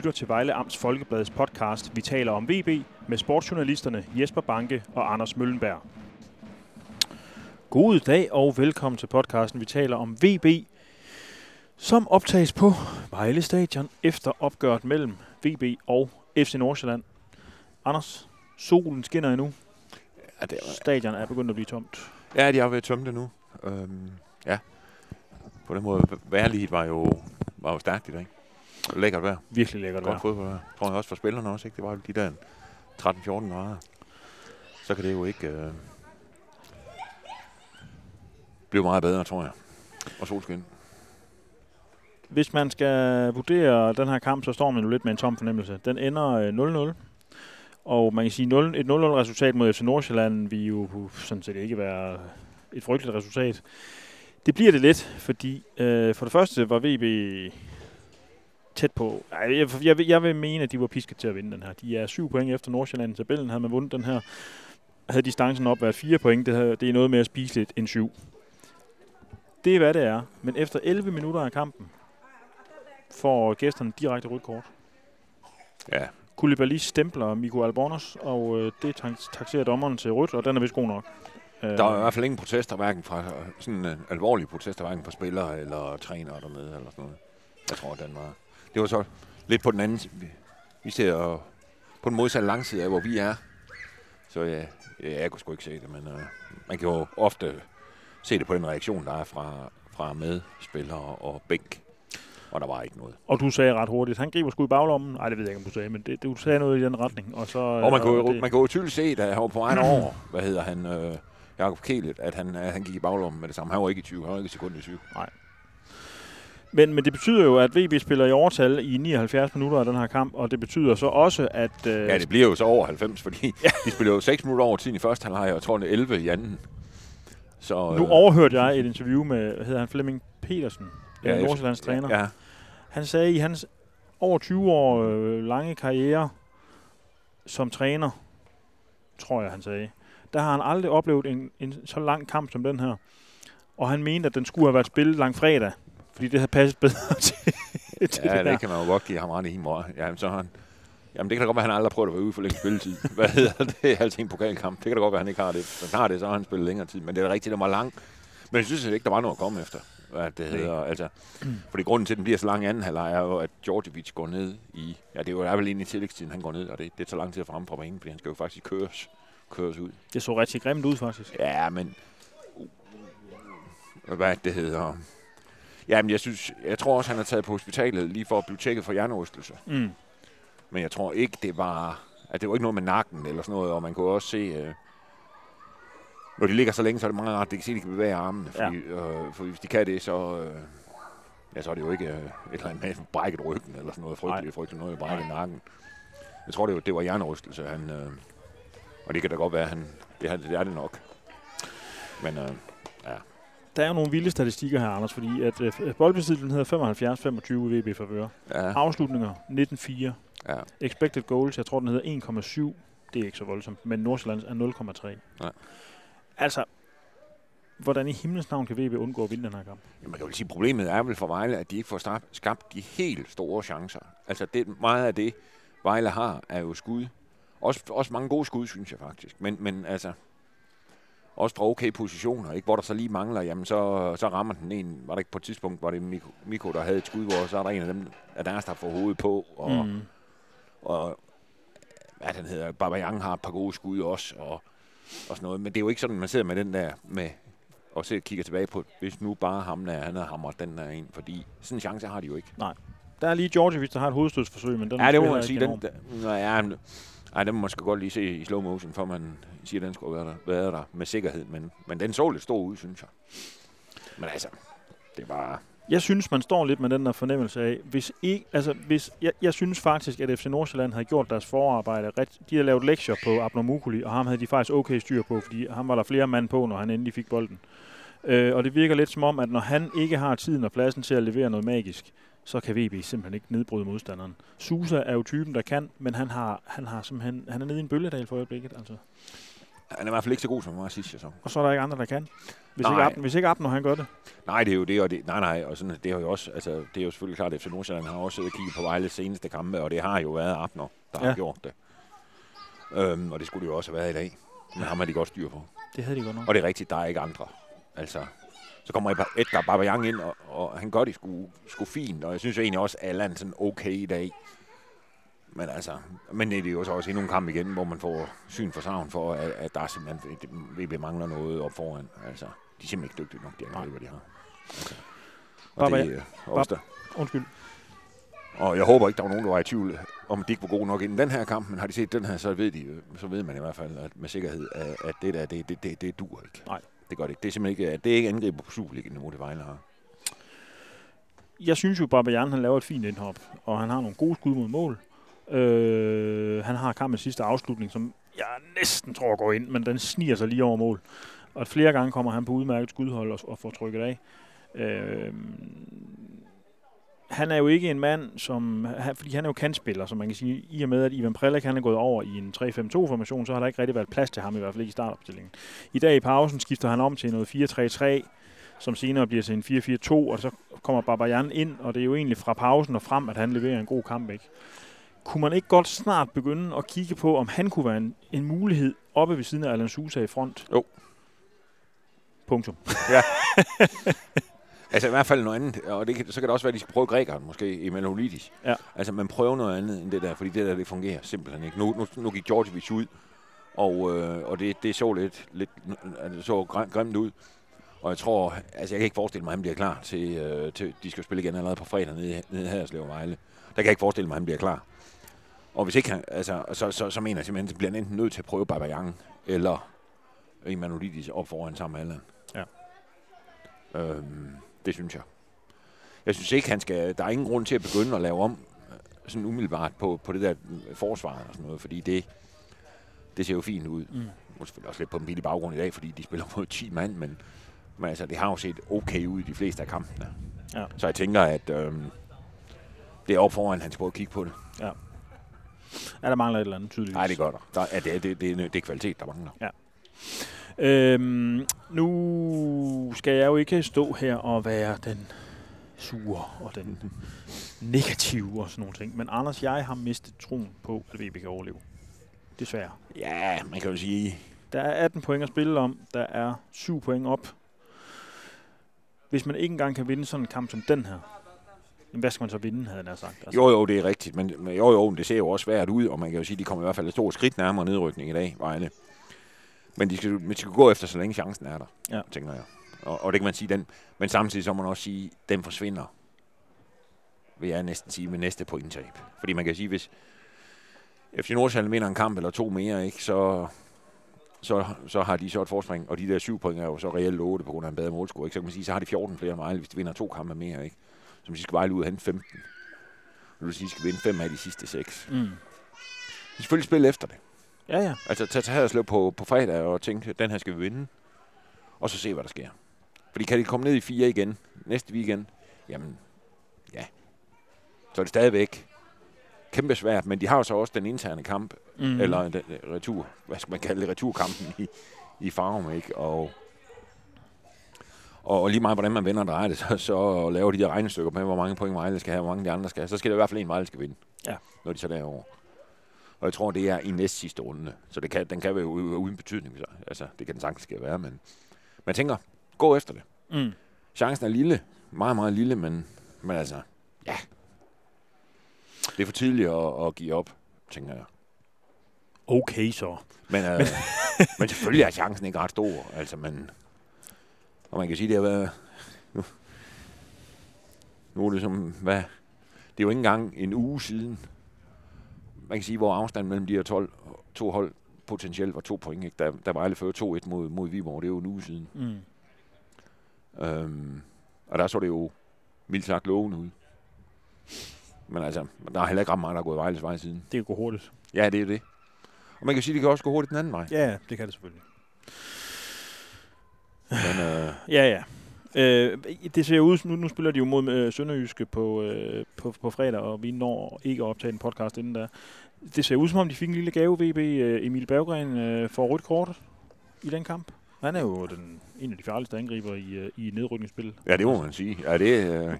lytter til Vejle Amts Folkebladets podcast Vi taler om VB med sportsjournalisterne Jesper Banke og Anders Møllenberg. God dag og velkommen til podcasten Vi taler om VB, som optages på Vejle Stadion efter opgøret mellem VB og FC Nordsjælland. Anders, solen skinner endnu. Ja, det var, Stadion er begyndt at blive tomt. ja, de har været tømt det nu. Øhm, ja. På den måde, vejrliget var jo, var jo stærkt i dag. Lækkert vejr. Virkelig lækkert Godt vejr. fodbold. Tror jeg også for spillerne også, ikke? Det var jo de der 13-14 grader. Så kan det jo ikke øh, blive meget bedre, tror jeg. Og solskin. Hvis man skal vurdere den her kamp, så står man jo lidt med en tom fornemmelse. Den ender øh, 0-0. Og man kan sige, 0, et 0-0 resultat mod FC Nordsjælland vil jo sådan set ikke være et frygteligt resultat. Det bliver det lidt, fordi øh, for det første var VB tæt på. Jeg, jeg, vil- jeg vil mene, at de var pisket til at vinde den her. De er syv point efter Nordsjælland i tabellen. Havde man vundet den her, havde distancen op været fire point. Det, havde, det er noget mere spiseligt end syv. Det er, hvad det er. Men efter 11 minutter af kampen, får gæsterne direkte rødt kort. Ja, Koulibaly stempler Miko Albornoz, og øh, det tak- taxerer dommeren til rødt, og den er vist god nok. Øh, der var i hvert fald ingen protester, hverken fra sådan en alvorlige protester, hverken fra spillere eller trænere dernede, eller sådan noget. Jeg tror, den var... Det var så lidt på den anden. Vi- ser på den modsatte langside af, hvor vi er. Så ja, ja jeg kunne sgu ikke se det, men øh, man kan jo ofte se det på den reaktion, der er fra, fra medspillere og bænk. Og der var ikke noget. Og du sagde ret hurtigt, han griber sgu i baglommen. Nej, det ved jeg ikke, om du sagde, men det, du sagde noget i den retning. Og, så, Og man kunne, jo, det, man kunne jo tydeligt se, da han var på vejen over, hvad hedder han, øh, Jakob Kielet, at han, at han gik i baglommen med det samme. Han var ikke i 20, han var ikke i sekund i 20. men, men det betyder jo, at VB spiller i overtal i 79 minutter af den her kamp, og det betyder så også, at... Øh, Ja, det bliver jo så over 90, fordi ja. de spiller jo 6 minutter over tiden i første halvleg, og jeg tror, det er 11 i anden. Så, nu overhørte jeg et interview med, hvad hedder han, Flemming Petersen, ja, Nordsjællands træner. Ja, Han sagde, i hans over 20 år øh, lange karriere som træner, tror jeg, han sagde, der har han aldrig oplevet en, en så lang kamp som den her. Og han mente, at den skulle have været spillet lang fredag, fordi det havde passet bedre til, til ja det det kan man jo godt give ham ret i. Mor. Jamen, så han, jamen, det kan da godt være, at han aldrig har prøvet at være ude for længe spilletid. Hvad hedder det? Altid en pokalkamp. Det kan da godt være, at han ikke har det. Han har det, så har han spillet længere tid. Men det er da rigtigt, det var lang. Men jeg synes ikke, der var noget at komme efter. Hvad det hedder, altså, fordi grunden til, at den bliver så lang i anden halvleg, er jo, at Djordjevic går ned i... Ja, det er jo er vel egentlig i tillægstiden, han går ned, og det, det tager lang tid at ham fra banen, fordi han skal jo faktisk køres, køres ud. Det så rigtig grimt ud, faktisk. Ja, men... Hvad det hedder... Jamen, jeg synes... Jeg tror også, han er taget på hospitalet lige for at blive tjekket for hjernerystelse. Mm. Men jeg tror ikke, det var... At det var ikke noget med nakken eller sådan noget, og man kunne også se... Øh, når de ligger så længe, så er det meget rart, de kan se, at de kan bevæge armene. Fordi, øh, for hvis de kan det, så... Øh, ja, så er det jo ikke øh, et eller andet med brækket ryggen eller sådan noget frygteligt, frygteligt noget, brækket nakken. Jeg tror, det var, det var hjernerystelse, han... Øh, og det kan da godt være, han... Det, det er det nok. Men øh, Der er jo nogle vilde statistikker her, Anders, fordi at øh, boldbesiddelsen hedder 75-25 i VB favør. ja, Afslutninger 19-4. ja. Expected goals, jeg tror, den hedder 1,7. Det er ikke så voldsomt, men Nordsjællands er 0,3. Nej. Altså, hvordan i himlens navn kan VB undgå at vinde den her kamp? Jamen, man kan jo sige, problemet er vel for Vejle, at de ikke får skabt de helt store chancer. Altså, det, meget af det, Vejle har, er jo skud. Også, også mange gode skud, synes jeg faktisk. Men, men altså, også fra okay positioner, ikke? hvor der så lige mangler, jamen så, så rammer den en. Var der ikke på et tidspunkt, hvor det Miko, Miko der havde et skud, hvor så er der en af dem, af deres, der får hovedet på. Og, mm. Og hvad den hedder, Babayang har et par gode skud også, og, og sådan noget. Men det er jo ikke sådan, man sidder med den der, med, og så kigger tilbage på, hvis nu bare ham der, han havde hamret den der ind, fordi sådan en chance har de jo ikke. Der er lige Georgievic, der har et hovedstødsforsøg, men den Ja, det må man ikke sige. Den, nej, ja, ej, den må man godt lige se i slow motion, for man siger, at den skulle være der, være der med sikkerhed. Men, men den så lidt stor ud, synes jeg. Men altså, det var... Jeg synes, man står lidt med den der fornemmelse af, hvis ikke, altså hvis, jeg, jeg synes faktisk, at FC Nordsjælland havde gjort deres forarbejde ret, de havde lavet lektier på Abner Mukuli, og ham havde de faktisk okay styr på, fordi ham var der flere mand på, når han endelig fik bolden. Øh, og det virker lidt som om, at når han ikke har tiden og pladsen til at levere noget magisk, så kan VB simpelthen ikke nedbryde modstanderen. Susa er jo typen, der kan, men han har, han har simpelthen, han er nede i en bølgedal for øjeblikket. Altså. Han er i hvert fald ikke så god, som han var sidste sæson. Og så er der ikke andre, der kan. Hvis Nej. ikke, Abner, hvis ikke Abner, han gør det. Nej, det er jo det, og det, nej, nej, og sådan, det er jo også, altså, det er jo selvfølgelig klart, at FC Nordsjælland har også siddet og kigget på Vejles seneste kampe, og det har jo været Abner, der ja. Ja. har gjort det. Øhm, og det skulle det jo også have været i dag. Men ham har de godt styr på. Det havde de godt nok. Og det er rigtigt, der er ikke andre. Altså, så kommer Edgar Babayang ind, og, og han gør det sgu, sgu fint, og jeg synes jo egentlig også, at Allan sådan okay i dag. Men altså, men det er jo så også endnu en kamp igen, hvor man får syn for savn for, at, at der er simpelthen, VB mangler noget op foran. Altså, de er simpelthen ikke dygtige nok, de angriber, de har. Altså, og Baba- det er også der. Undskyld. Og jeg håber ikke, der var nogen, der var i tvivl om, de ikke var gode nok inden den her kamp, men har de set den her, så ved, de, så ved man i hvert fald at med sikkerhed, at, at det der, det, det, det, det dur ikke. Nej. Det gør det ikke. Det er simpelthen ikke, øh, det er ikke angriber på Superligaen-niveau, det Vejle har. Jeg synes jo, at Babajan, han laver et fint indhop, og han har nogle gode skud mod mål. Øh, han har kampens sidste afslutning, som jeg næsten tror går ind, men den sniger sig lige over mål. Og flere gange kommer han på udmærket skudhold og, og får trykket af. Øh, han er jo ikke en mand, som, han, fordi han er jo kantspiller, så man kan sige, i og med, at Ivan Prelik han er gået over i en 3-5-2-formation, så har der ikke rigtig været plads til ham, i hvert fald ikke i startopstillingen. I dag i pausen skifter han om til noget 4-3-3, som senere bliver til en 4-4-2, og så kommer Babajan ind, og det er jo egentlig fra pausen og frem, at han leverer en god kamp, ikke? Kunne man ikke godt snart begynde at kigge på, om han kunne være en, en mulighed oppe ved siden af Alan Sousa i front? Jo. Punktum. Altså i hvert fald noget andet, og det kan, så kan det også være, at de skal prøve grækeren måske, i Melolidis. Ja. Altså man prøver noget andet end det der, fordi det der, det fungerer simpelthen ikke. Nu, nu, nu gik Djordjevic ud, og, øh, og det, det så lidt, lidt altså, det så grim- grimt ud. Og jeg tror, altså jeg kan ikke forestille mig, at han bliver klar til, øh, til de skal spille igen allerede på fredag nede, nede her i Vejle. Der kan jeg ikke forestille mig, at han bliver klar. Og hvis ikke han, altså, så, så, så mener jeg simpelthen, at bliver enten nødt til at prøve Babayang, eller Emmanuelidis op foran sammen med Allan. Ja. Øhm, det synes jeg. Jeg synes ikke, han skal... Der er ingen grund til at begynde at lave om øh, sådan umiddelbart på, på det der øh, forsvar og sådan noget, fordi det, det ser jo fint ud. Mm. Er selvfølgelig også lidt på en billig baggrund i dag, fordi de spiller mod 10 mand, men, men altså, det har jo set okay ud i de fleste af kampene. Ja. Så jeg tænker, at øhm, det er op foran, han skal prøve at kigge på det. Ja, der mangler et eller andet tydeligvis. Nej, det gør der. der er, det, det, det, det er kvalitet, der mangler. Øhm, nu skal jeg jo ikke stå her og være den sure og den negative og sådan nogle ting. Men Anders, jeg har mistet troen på, at VB kan overleve. Desværre. Ja, man kan jo sige... Der er 18 point at spille om. Der er 7 point op. Hvis man ikke engang kan vinde sådan en kamp som den her, jamen, hvad skal man så vinde, havde nær sagt. Altså, Jo, jo, det er rigtigt, men, men jo, jo, det ser jo også svært ud, og man kan jo sige, at de kommer i hvert fald et stort skridt nærmere nedrykning i dag, Vejle. Men de skal, men de skal gå efter, så længe chancen er der, Ja. tænker jeg. Og, og det kan man sige, den, men samtidig så må man også sige, den forsvinder, vil jeg næsten sige, med næste pointtab. Fordi man kan sige, hvis FC Nordsjælland vinder en kamp eller to mere, ikke, så, så, så har de så et forspring, og de der syv point er jo så reelt 8 på grund af en bedre målscore. Ikke? Så kan man sige, så har de 14 flere Vejle, hvis de vinder to kampe mere. Ikke? Så de skal Vejle ud og hente 15. Det vil sige, at de skal vinde fem af de sidste seks. mm. De skal selvfølgelig spille efter det. Ja, ja. Altså tage Haderslev på, på fredag og tænke, den her skal vi vinde. Og så se, hvad der sker. Fordi kan de komme ned i fire igen næste weekend, jamen ja, så er det stadigvæk kæmpe svært. Men de har jo så også den interne kamp, Mm. eller den, retur, hvad skal man kalde det, returkampen i, i Farum, ikke? Og, og, og lige meget, hvordan man vender og drejer det, så, så laver de der regnestykker med, hvor mange point Vejle skal have, hvor mange de andre skal have. Så skal der i hvert fald en, Vejle skal vinde, Ja. når de så er derovre. Og jeg tror, det er i næst sidste runde. Så det kan, den kan være uden betydning. Så. Altså, det kan den sagtens skal være, men man tænker, gå efter det. Mm. Chancen er lille. Meget, meget lille, men, men altså, ja. Det er for tidligt at, at give op, tænker jeg. Okay så. Men, øh, men selvfølgelig er chancen ikke ret stor. Altså, men, og man kan sige, det har været... Nu, nu er det som, hvad? Det er jo ikke engang en uge siden. Man kan sige, hvor afstanden mellem de her 12, to hold potentielt var to point. Ikke? Der, der var alle før 2-1 mod, mod Viborg. Det er jo en uge siden. Mm. Øhm, og der så det jo mildt sagt lovende ud. Men altså, der er heller ikke ret meget, der er gået Vejles vej siden. Det kan gå hurtigt. Ja, det er jo det. Og man kan sige, at det kan også gå hurtigt den anden vej. Ja, det kan det selvfølgelig. Men øh, Ja, ja. Øh, det ser ud, nu, nu spiller de jo mod øh, Sønderjyske på, øh, på, på fredag, og vi når ikke at optage en podcast inden da. Det ser ud som om, de fik en lille gave, VB. Øh, Emil Berggren øh, får rødt kort. i den kamp. Han er jo den, en af de farligste angriber i, øh, i nedrykningsspillet. Ja, det må man sige. Ja, det, øh,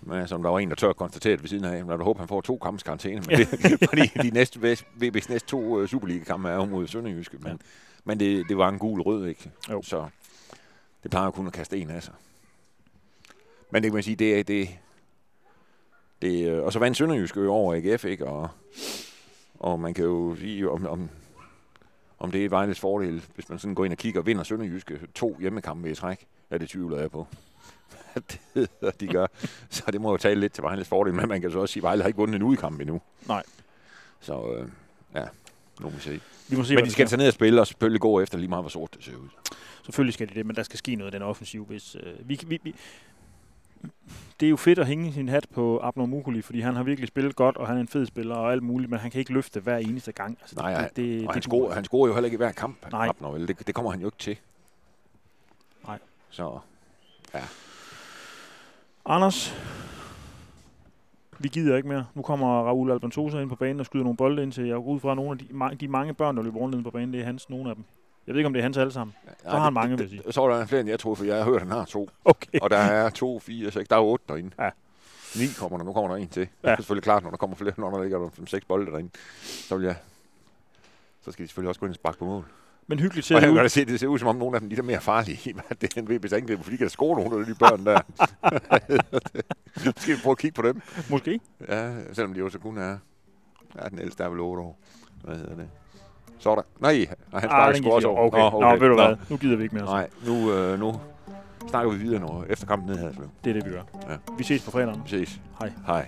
men som der var en, der tør konstateret ved siden af. Men jeg håber, han får to kampes karantæne. Men det, fordi de næste, VB's næste to uh, Superliga-kampe er jo mod Sønderjyske. Men, ja. men det, det var en gul rød, ikke? Jo. Så det plejer kun at kaste en af sig. Men det kan man sige, det er det, det, øh, og så vandt Sønderjyske jo over AGF, ikke? Og, og man kan jo sige, om, om, om det er Vejles fordel, hvis man sådan går ind og kigger vinder Sønderjyske to hjemmekampe i træk. Ja, det tvivler jeg på. det de gør. Så det må jo tale lidt til Vejles fordel, men man kan så også sige, at Vejle har ikke vundet en udkamp endnu. Nej. Så øh, ja, nu må vi se. Vi må se men de skal tage ned og spille, og selvfølgelig gå efter lige meget, hvor sort det ser ud. Selvfølgelig skal de det, men der skal ske noget i den offensiv. Hvis, øh, vi, vi, vi, det er jo fedt at hænge sin hat på Abner Mukuli, fordi han har virkelig spillet godt, og han er en fed spiller og alt muligt, men han kan ikke løfte hver eneste gang. Altså, Nej, det, det, og det, han, scorer, han scorer jo heller ikke i hver kamp, Nej. Abner, vel? Det, det kommer han jo ikke til. Nej. Så, ja. Anders, vi gider ikke mere. Nu kommer Raul Albantosa ind på banen og skyder nogle bolde ind til. Jeg går ud fra, nogle af de, de mange børn, der løber rundt på banen, det er hans, nogle af dem. Jeg ved ikke, om det er hans alle sammen. Så har han mange, vil jeg sige. Så er der flere, end jeg troede, for jeg har hørt, at han har to. Okay. Og der er to, fire, seks. Der er otte derinde. Ja. Ni kommer der. Nu kommer der en til. Ja. Det er selvfølgelig klart, når der kommer flere, når der ligger der seks bolde derinde. Så vil jeg... Så skal de selvfølgelig også gå ind og sparke på mål. Men hyggeligt ser og det ud. Se, det ser ud som om nogle af dem de er mere farlige. det er en VB's angriber, fordi de kan score nogle af de børn der. skal vi prøve at kigge på dem? Måske. Ja, selvom de jo så kun er... Ja, den ældste er vel 8 år. Hvad hedder det? Så er der... Nej, han sparker sgu også over. Okay. Nå, okay. Nå, ved du hvad? Nu gider vi ikke mere. Så. Nej, nu, øh, nu snakker vi videre, når efter kampen ned her. Det er det, vi gør. Ja. Vi ses på fredag. Vi ses. Hej. Hej.